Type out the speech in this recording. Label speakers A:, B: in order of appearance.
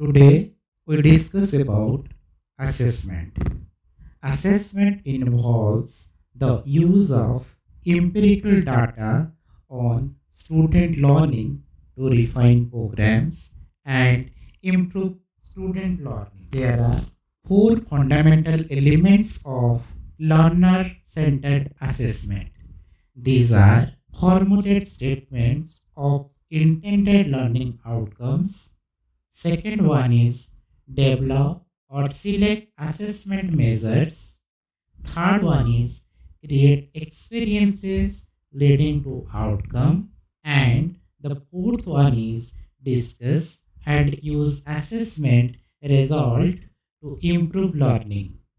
A: Today we discuss about assessment. Assessment involves the use of empirical data on student learning to refine programs and improve student learning. There are four fundamental elements of learner centered assessment. These are formulated statements of intended learning outcomes. Second one is develop or select assessment measures. Third one is create experiences leading to outcome. And the fourth one is discuss and use assessment result to improve learning.